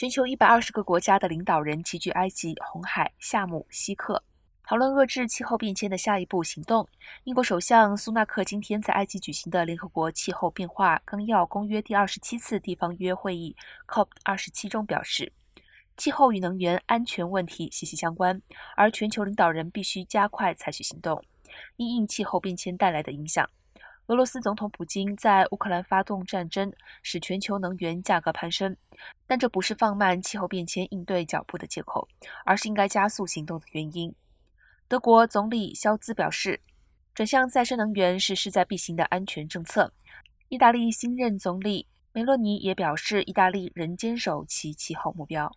全球一百二十个国家的领导人齐聚埃及、红海、夏姆、希克，讨论遏制气候变迁的下一步行动。英国首相苏纳克今天在埃及举行的联合国气候变化纲要公约第二十七次地方约会议 （COP 二十七）中表示，气候与能源安全问题息息相关，而全球领导人必须加快采取行动，因应气候变迁带来的影响。俄罗斯总统普京在乌克兰发动战争，使全球能源价格攀升，但这不是放慢气候变迁应对脚步的借口，而是应该加速行动的原因。德国总理肖兹表示，转向再生能源是势在必行的安全政策。意大利新任总理梅洛尼也表示，意大利仍坚守其气候目标。